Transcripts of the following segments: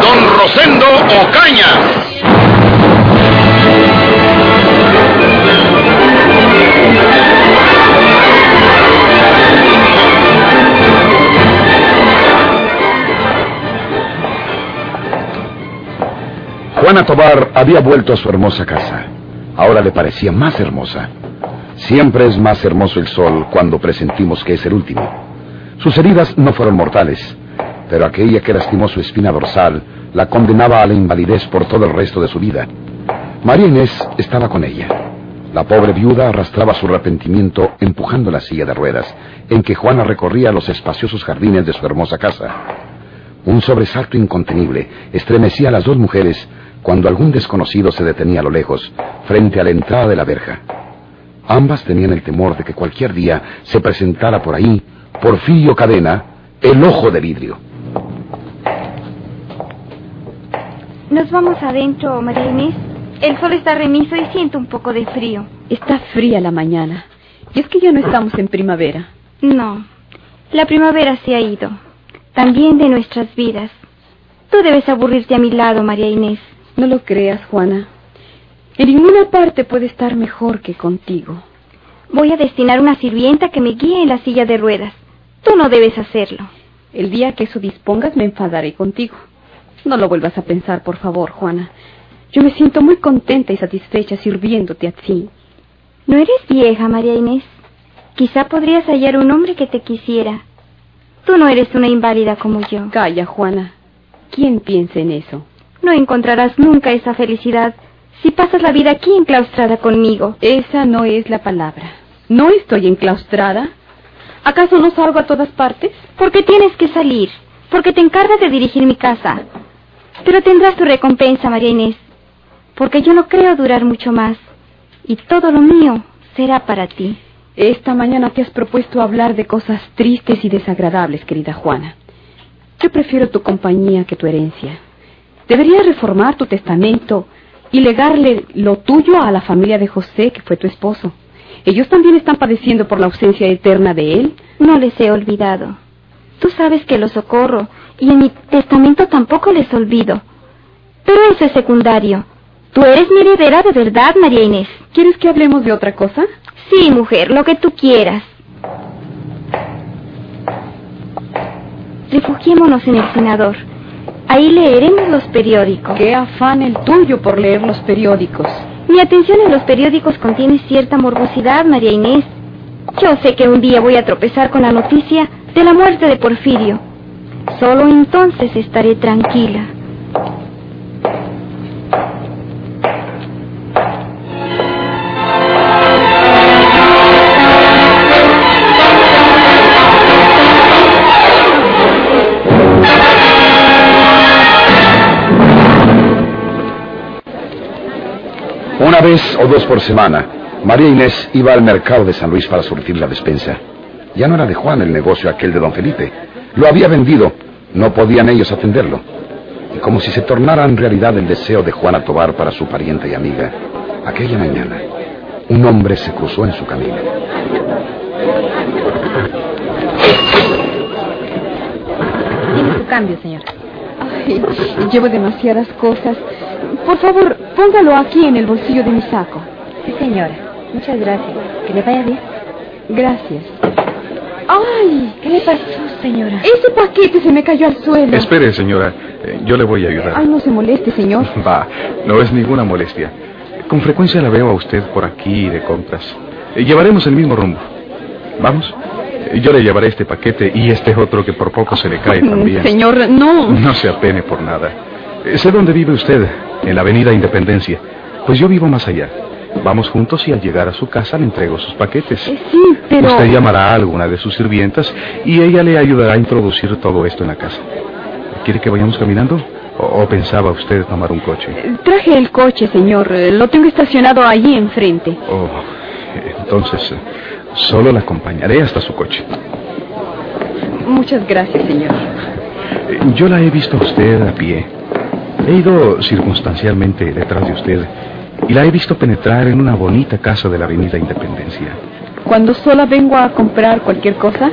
Don Rosendo Ocaña. Juana Tobar había vuelto a su hermosa casa. Ahora le parecía más hermosa. Siempre es más hermoso el sol cuando presentimos que es el último. Sus heridas no fueron mortales, pero aquella que lastimó su espina dorsal la condenaba a la invalidez por todo el resto de su vida. María Inés estaba con ella. La pobre viuda arrastraba su arrepentimiento empujando la silla de ruedas, en que Juana recorría los espaciosos jardines de su hermosa casa. Un sobresalto incontenible estremecía a las dos mujeres cuando algún desconocido se detenía a lo lejos, frente a la entrada de la verja. Ambas tenían el temor de que cualquier día se presentara por ahí Porfirio Cadena, el ojo de vidrio. Nos vamos adentro, María Inés. El sol está remiso y siento un poco de frío. Está fría la mañana. Y es que ya no estamos en primavera. No, la primavera se ha ido. También de nuestras vidas. Tú debes aburrirte a mi lado, María Inés. No lo creas, Juana. En ninguna parte puede estar mejor que contigo. Voy a destinar una sirvienta que me guíe en la silla de ruedas. Tú no debes hacerlo. El día que eso dispongas me enfadaré contigo. No lo vuelvas a pensar, por favor, Juana. Yo me siento muy contenta y satisfecha sirviéndote a ti. No eres vieja, María Inés. Quizá podrías hallar un hombre que te quisiera. Tú no eres una inválida como yo. Calla, Juana. ¿Quién piensa en eso? No encontrarás nunca esa felicidad si pasas la vida aquí enclaustrada conmigo. Esa no es la palabra. No estoy enclaustrada. ¿Acaso no salgo a todas partes? Porque tienes que salir. Porque te encargas de dirigir mi casa. Pero tendrás tu recompensa, María Inés. Porque yo no creo durar mucho más. Y todo lo mío será para ti. Esta mañana te has propuesto hablar de cosas tristes y desagradables, querida Juana. Yo prefiero tu compañía que tu herencia. Deberías reformar tu testamento y legarle lo tuyo a la familia de José, que fue tu esposo. Ellos también están padeciendo por la ausencia eterna de él. No les he olvidado. Tú sabes que los socorro y en mi testamento tampoco les olvido. Pero eso es secundario. Tú eres mi heredera de verdad, María Inés. ¿Quieres que hablemos de otra cosa? Sí, mujer, lo que tú quieras. Refugiémonos en el senador. Ahí leeremos los periódicos. Qué afán el tuyo por leer los periódicos. Mi atención en los periódicos contiene cierta morbosidad, María Inés. Yo sé que un día voy a tropezar con la noticia de la muerte de Porfirio. Solo entonces estaré tranquila. Una vez o dos por semana, María Inés iba al mercado de San Luis para surtir la despensa. Ya no era de Juan el negocio aquel de don Felipe. Lo había vendido. No podían ellos atenderlo. Y como si se tornara en realidad el deseo de Juana Tobar para su pariente y amiga, aquella mañana, un hombre se cruzó en su camino. Tiene su cambio, señora. Ay, llevo demasiadas cosas. Por favor, póngalo aquí en el bolsillo de mi saco. Sí, señora. Muchas gracias. Que le vaya bien. Gracias. ¡Ay! ¿Qué le pasó, señora? Ese paquete se me cayó al suelo. Espere, señora. Eh, Yo le voy a ayudar. Ay, no se moleste, señor. Va, no es ninguna molestia. Con frecuencia la veo a usted por aquí de compras. Eh, Llevaremos el mismo rumbo. ¿Vamos? Eh, Yo le llevaré este paquete y este otro que por poco se le cae también. Señor, no. No se apene por nada. Sé dónde vive usted, en la avenida Independencia. Pues yo vivo más allá. Vamos juntos y al llegar a su casa le entrego sus paquetes. Eh, Sí, pero... Usted llamará a alguna de sus sirvientas y ella le ayudará a introducir todo esto en la casa. ¿Quiere que vayamos caminando? ¿O, o pensaba usted tomar un coche? Traje el coche, señor. Lo tengo estacionado allí enfrente. Oh, entonces, eh, solo la acompañaré hasta su coche. Muchas gracias, señor. Eh, Yo la he visto a usted a pie. He ido circunstancialmente detrás de usted y la he visto penetrar en una bonita casa de la Avenida Independencia. Cuando sola vengo a comprar cualquier cosa,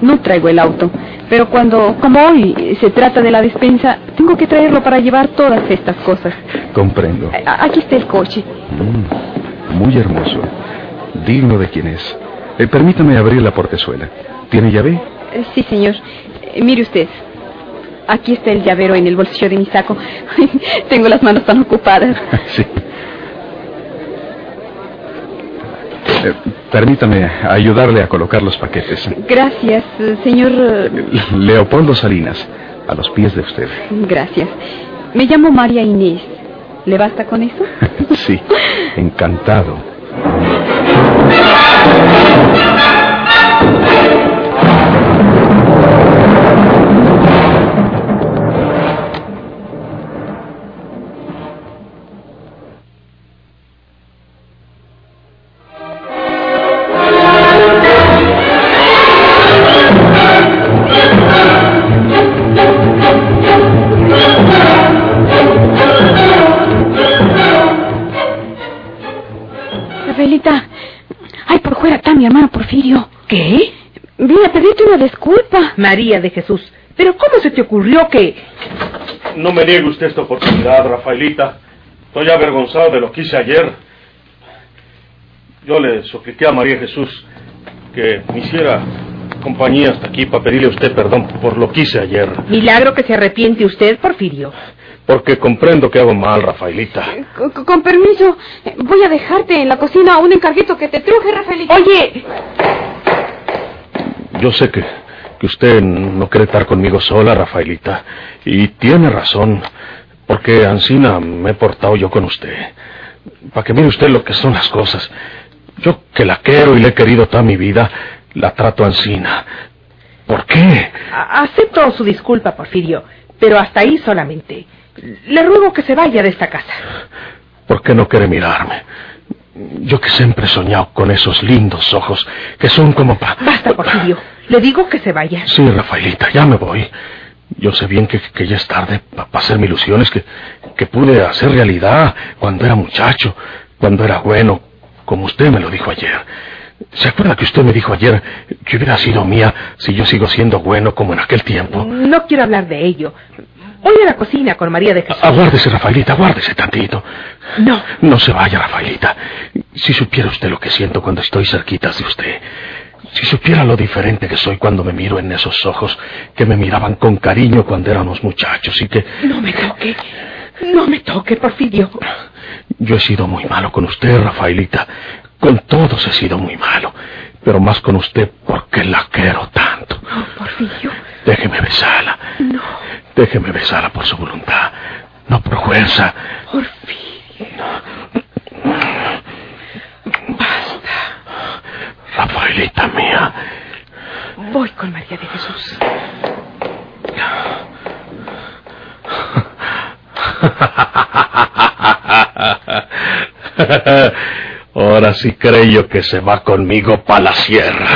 no traigo el auto. Pero cuando, como hoy, se trata de la despensa, tengo que traerlo para llevar todas estas cosas. Comprendo. A- Aquí está el coche. Mm, muy hermoso. Digno de quien es. Eh, permítame abrir la portezuela. ¿Tiene llave? Eh, Sí, señor. Eh, Mire usted. Aquí está el llavero en el bolsillo de mi saco. Tengo las manos tan ocupadas. sí. Eh, permítame ayudarle a colocar los paquetes. Gracias, señor. eh, Leopoldo Salinas, a los pies de usted. Gracias. Me llamo María Inés. ¿Le basta con eso? sí, encantado. mi hermano Porfirio. ¿Qué? Vine a pedirte una disculpa. María de Jesús. ¿Pero cómo se te ocurrió que...? No me niegue usted esta oportunidad, Rafaelita. Estoy avergonzado de lo que hice ayer. Yo le supliqué a María Jesús que me hiciera compañía hasta aquí para pedirle a usted perdón por lo que hice ayer. Milagro que se arrepiente usted, Porfirio. Porque comprendo que hago mal, Rafaelita. Con, con- con permiso, eh, voy a dejarte en la cocina un encarguito que te truje, Rafaelita. Oye, Yo sé que, que usted no quiere estar conmigo sola, Rafaelita. Y tiene razón. Porque Ancina me he portado yo con usted. Para que mire usted lo que son las cosas. Yo que la quiero y le he querido toda mi vida, la trato Ancina. ¿Por qué? a- acepto su disculpa, Porfirio, pero hasta ahí solamente. Le ruego que se vaya de esta casa. ¿Por qué no quiere mirarme? Yo que siempre he soñado con esos lindos ojos que son como pa... Basta, Porfirio. Le digo que se vaya. Sí, Rafaelita, ya me voy. Yo sé bien que, que ya es tarde para hacerme ilusiones que, que pude hacer realidad cuando era muchacho, cuando era bueno, como usted me lo dijo ayer. ¿Se acuerda que usted me dijo ayer que hubiera sido mía si yo sigo siendo bueno como en aquel tiempo? No quiero hablar de ello. Voy a la cocina con María de Jesús. Aguárdese, Rafaelita, aguárdese tantito. No. No se vaya, Rafaelita. Si supiera usted lo que siento cuando estoy cerquita de usted. Si supiera lo diferente que soy cuando me miro en esos ojos que me miraban con cariño cuando éramos muchachos y que No me toque. No me toque, Porfirio. yo he sido muy malo con usted, Rafaelita. Con todos he sido muy malo. Pero más con usted porque la quiero tanto. Porfirio. Déjeme besarla. Déjeme besarla por su voluntad. No por fuerza. Porfirio. Rafaelita mía. Voy con María de Jesús. Ahora sí creo que se va conmigo para la sierra.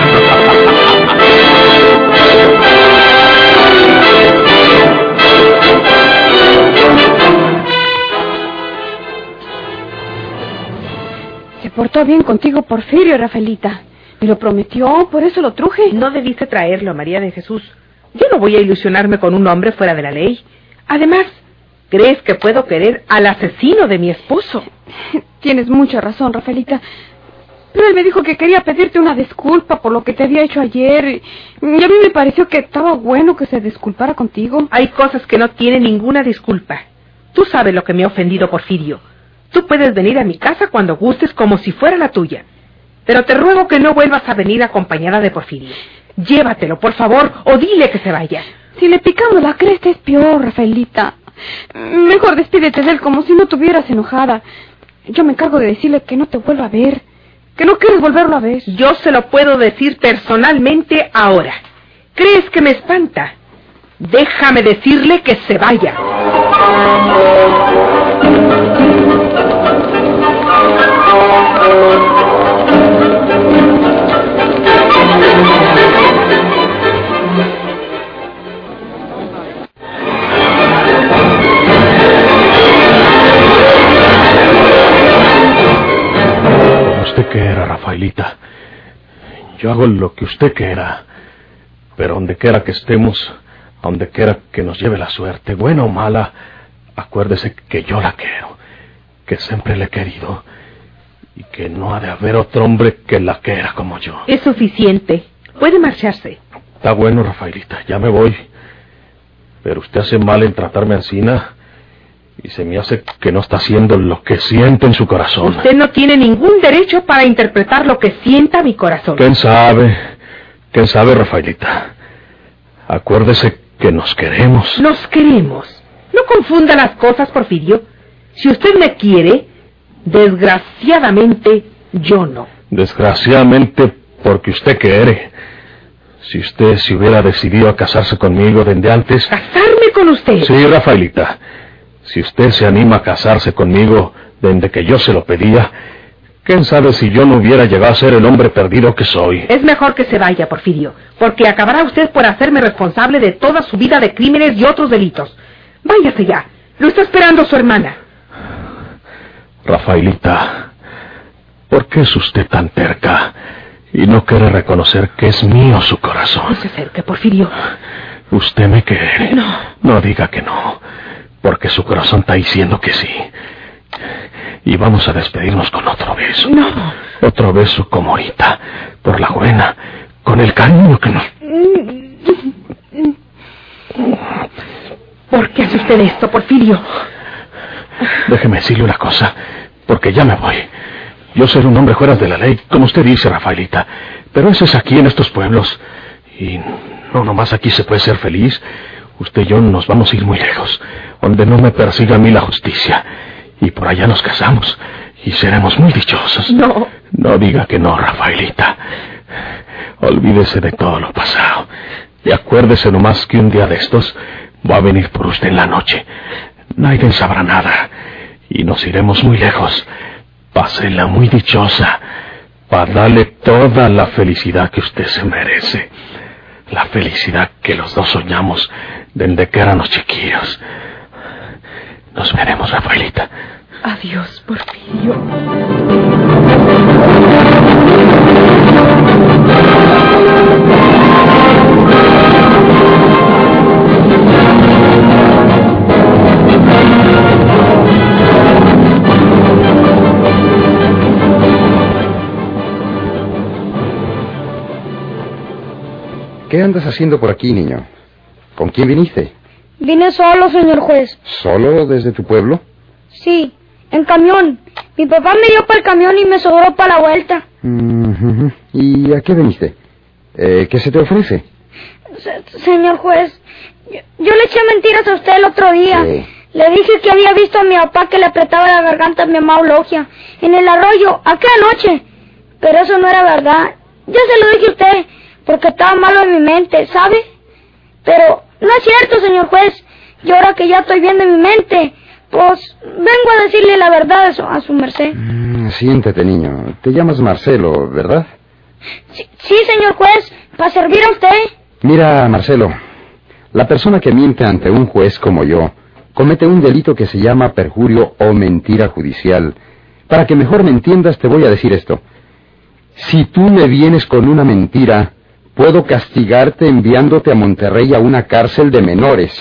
Se portó bien contigo, Porfirio, Rafaelita. Me lo prometió, por eso lo truje. No debiste traerlo, María de Jesús. Yo no voy a ilusionarme con un hombre fuera de la ley. Además, ¿crees que puedo querer al asesino de mi esposo? Tienes mucha razón, Rafaelita. Pero él me dijo que quería pedirte una disculpa por lo que te había hecho ayer. Y a mí me pareció que estaba bueno que se disculpara contigo. Hay cosas que no tienen ninguna disculpa. Tú sabes lo que me ha ofendido, Porfirio. Tú puedes venir a mi casa cuando gustes como si fuera la tuya. Pero te ruego que no vuelvas a venir acompañada de Porfirio. Llévatelo, por favor, o dile que se vaya. Si le picamos la cresta es peor, Rafaelita. Mejor despídete de él como si no estuvieras enojada. Yo me encargo de decirle que no te vuelva a ver. Que no quieres volverlo a ver. Yo se lo puedo decir personalmente ahora. ¿Crees que me espanta? Déjame decirle que se vaya. Yo hago lo que usted quiera. Pero donde quiera que estemos, donde quiera que nos lleve la suerte, buena o mala, acuérdese que yo la quiero, que siempre la he querido y que no ha de haber otro hombre que la quiera como yo. Es suficiente. Puede marcharse. Está bueno, Rafaelita, ya me voy. Pero usted hace mal en tratarme encina y se me hace que no está haciendo lo que siente en su corazón. Usted no tiene ningún derecho para interpretar lo que sienta mi corazón. ¿Quién sabe? ¿Quién sabe, Rafaelita? Acuérdese que nos queremos. Nos queremos. No confunda las cosas, Porfirio. Si usted me quiere, desgraciadamente yo no. Desgraciadamente, porque usted quiere. Si usted se hubiera decidido a casarse conmigo desde antes... ¿Casarme con usted? Sí, Rafaelita. Si usted se anima a casarse conmigo desde que yo se lo pedía, quién sabe si yo no hubiera llegado a ser el hombre perdido que soy. Es mejor que se vaya, Porfirio, porque acabará usted por hacerme responsable de toda su vida de crímenes y otros delitos. Váyase ya. Lo está esperando su hermana. Rafaelita, ¿por qué es usted tan terca y no quiere reconocer que es mío su No corazón? se acerque, Porfirio. Usted me quiere. No. No diga que no, porque su corazón está diciendo que sí. Y vamos a despedirnos con otro beso. No. Otro beso como ahorita, por la buena, con el cariño que nos... ¿Por qué hace usted esto, Porfirio? Déjeme decirle una cosa, porque ya me voy. Yo soy un hombre fuera de la ley, como usted dice, Rafaelita, pero eso es aquí en estos pueblos. Y no nomás aquí se puede ser feliz. Usted y yo nos vamos a ir muy lejos, donde no me persiga a mí la justicia. Y por allá nos casamos y seremos muy dichosos. No. No diga que no, Rafaelita. Olvídese de todo lo pasado. Y acuérdese nomás que un día de estos va a venir por usted en la noche. Nadie sabrá nada. Y nos iremos muy lejos. Pásela muy dichosa. Para darle toda la felicidad que usted se merece. La felicidad que los dos soñamos desde que éramos chiquillos. Nos veremos, Rafaelita. Adiós, Porfirio. ¿Qué andas haciendo por aquí, niño? ¿Con quién viniste? Vine solo, señor juez. ¿Solo desde tu pueblo? Sí, en camión. Mi papá me dio para el camión y me sobró para la vuelta. Mhm. ¿Y a qué viniste? Eh, ¿Qué se te ofrece? Se- señor juez, yo, yo le eché mentiras a usted el otro día. Le dije que había visto a mi papá que le apretaba la garganta a mi mamá Eulogia en el arroyo, aquella noche. Pero eso no era verdad. Ya se lo dije a usted, porque estaba malo en mi mente, ¿sabe? Pero no es cierto, señor juez. Y ahora que ya estoy bien de mi mente, pues vengo a decirle la verdad a su, a su merced. Mm, siéntate, niño. Te llamas Marcelo, ¿verdad? Sí, sí, señor juez, para servir a usted. Mira, Marcelo, la persona que miente ante un juez como yo comete un delito que se llama perjurio o mentira judicial. Para que mejor me entiendas, te voy a decir esto. Si tú me vienes con una mentira, puedo castigarte enviándote a Monterrey a una cárcel de menores.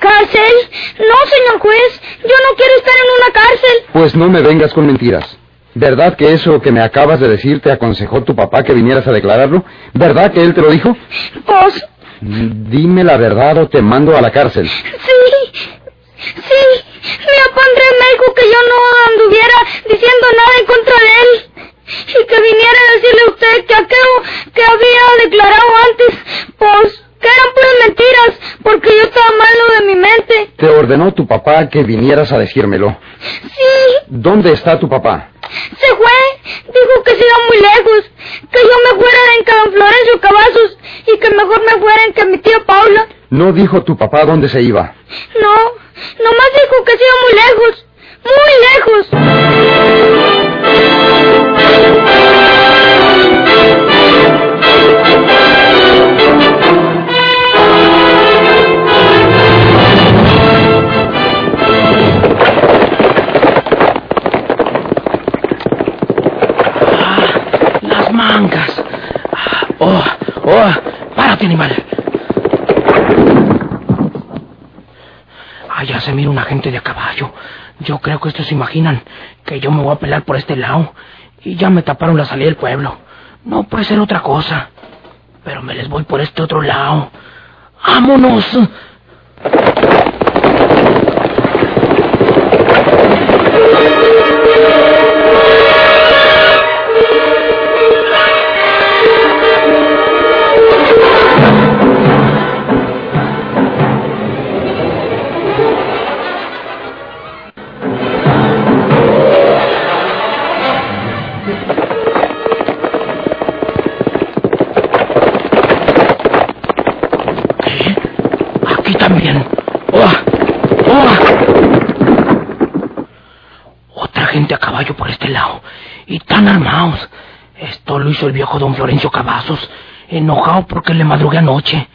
¿Cárcel? No, señor juez, yo no quiero estar en una cárcel. Pues no me vengas con mentiras. ¿Verdad que eso que me acabas de decir te aconsejó tu papá que vinieras a declararlo? ¿Verdad que él te lo dijo? Pues, Dime la verdad o te mando a la cárcel. sí, sí, mi papá Andrés me dijo que yo no anduviera diciendo nada en contra de él. Y que viniera a decirle a usted que aquello que había declarado antes, pues, que eran puras mentiras, porque yo estaba malo de mi mente. Te ordenó tu papá que vinieras a decírmelo. Sí, ¿Dónde está tu papá? se fue, dijo que se iba muy lejos, que yo me fuera en que don Florencio Cavazos y que mejor me fuera en que mi tía Paula. No dijo tu papá dónde se iba. No, Nomás dijo que se iba muy lejos. Muy Ah, las mangas. Ah, Oh, oh, párate, animal. Ah, ya se mira una gente de caballo. Yo creo que estos se imaginan que yo me voy a pelar por este lado. Y ya me taparon la salida del pueblo. No puede ser otra cosa. Pero me les voy por este otro lado. ¡Vámonos! Gente a caballo por este lado. Y tan armados. Esto lo hizo el viejo don Florencio Cavazos. Enojado porque le madrugué anoche.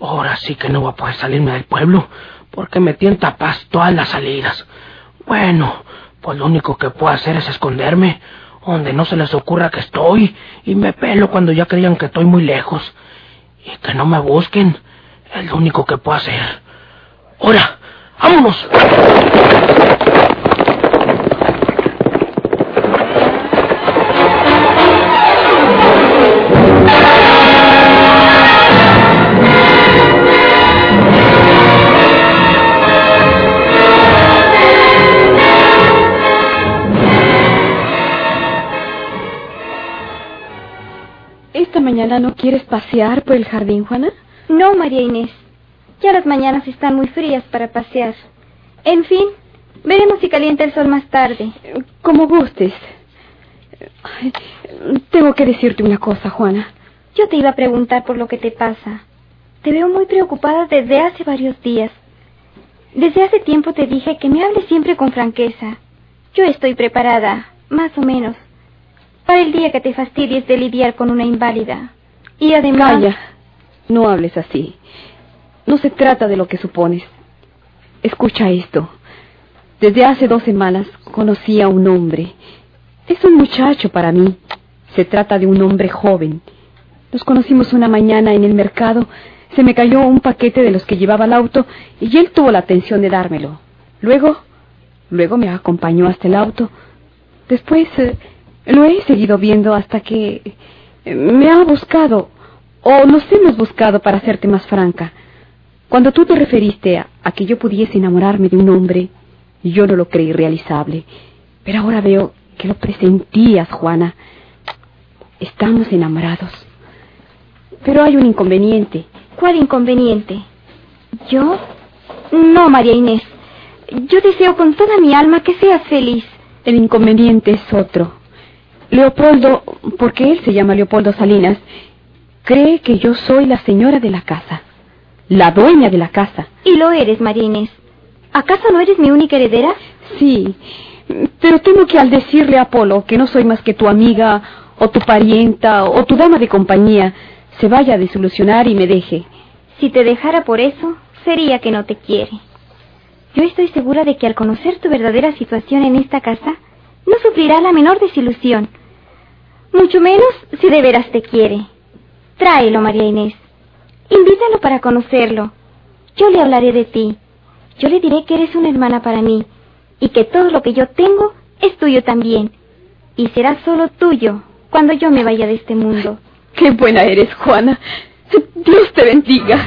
Ahora sí que no va a poder salirme del pueblo. Porque me tienen tapas todas las salidas. Bueno, pues lo único que puedo hacer es esconderme. Donde no se les ocurra que estoy. Y me pelo cuando ya creían que estoy muy lejos. Y que no me busquen. Es lo único que puedo hacer. ¡Ahora! ¡Vámonos! Mañana no quieres pasear por el jardín, Juana? No, María Inés. Ya las mañanas están muy frías para pasear. En fin, veremos si calienta el sol más tarde. Como gustes. Ay, Tengo que decirte una cosa, Juana. Yo te iba a preguntar por lo que te pasa. Te veo muy preocupada desde hace varios días. Desde hace tiempo te dije que me hables siempre con franqueza. Yo estoy preparada, más o menos, para el día que te fastidies de lidiar con una inválida. Y además... Calla. No hables así. No se trata de lo que supones. Escucha esto. Desde hace dos semanas conocí a un hombre. Es un muchacho para mí. Se trata de un hombre joven. Nos conocimos una mañana en el mercado. Se me cayó un paquete de los que llevaba el auto y él tuvo la atención de dármelo. Luego, luego me acompañó hasta el auto. Después eh, lo he seguido viendo hasta que me ha buscado, o nos hemos buscado para hacerte más franca. Cuando tú te referiste a, a que yo pudiese enamorarme de un hombre, yo no lo creí realizable. Pero ahora veo que lo presentías, Juana. Estamos enamorados. Pero hay un inconveniente. ¿Cuál inconveniente? ¿Yo? No, María Inés. Yo deseo con toda mi alma que seas feliz. El inconveniente es otro. Leopoldo, porque él se llama Leopoldo Salinas, cree que yo soy la señora de la casa, la dueña de la casa. Y lo eres, María Inés. ¿Acaso no eres mi única heredera? Sí, pero temo que al decirle a Apolo que no soy más que tu amiga, o tu parienta, o tu dama de compañía, se vaya a desilusionar y me deje. Si te dejara por eso, sería que no te quiere. Yo estoy segura de que al conocer tu verdadera situación en esta casa, no sufrirá la menor desilusión. Mucho menos si de veras te quiere. Tráelo, María Inés. Invítalo para conocerlo. Yo le hablaré de ti. Yo le diré que eres una hermana para mí y que todo lo que yo tengo es tuyo también. Y será solo tuyo cuando yo me vaya de este mundo. Qué buena eres, Juana. Dios te bendiga.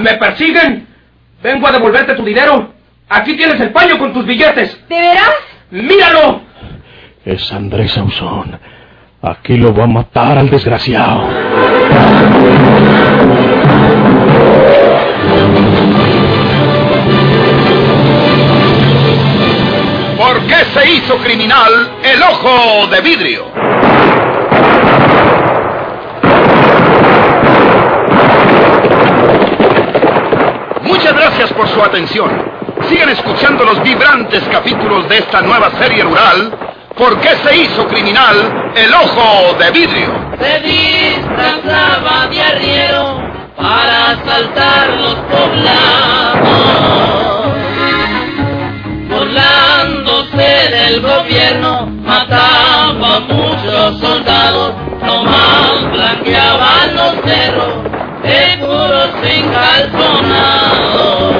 ¿Me persiguen? Vengo a devolverte tu dinero. Aquí tienes el paño con tus billetes. ¿De veras? ¡Míralo! Es Andrés Sauzón. Aquí lo va a matar al desgraciado. ¿Por qué se hizo criminal el ojo de vidrio? Gracias por su atención. Sigan escuchando los vibrantes capítulos de esta nueva serie rural. ¿Por qué se hizo criminal el ojo de vidrio? Se disfrazaba de arriero para asaltar los poblados. Burlándose del gobierno, mataba a muchos soldados, nomás blanqueaban los cerros, de puro sin calzonado.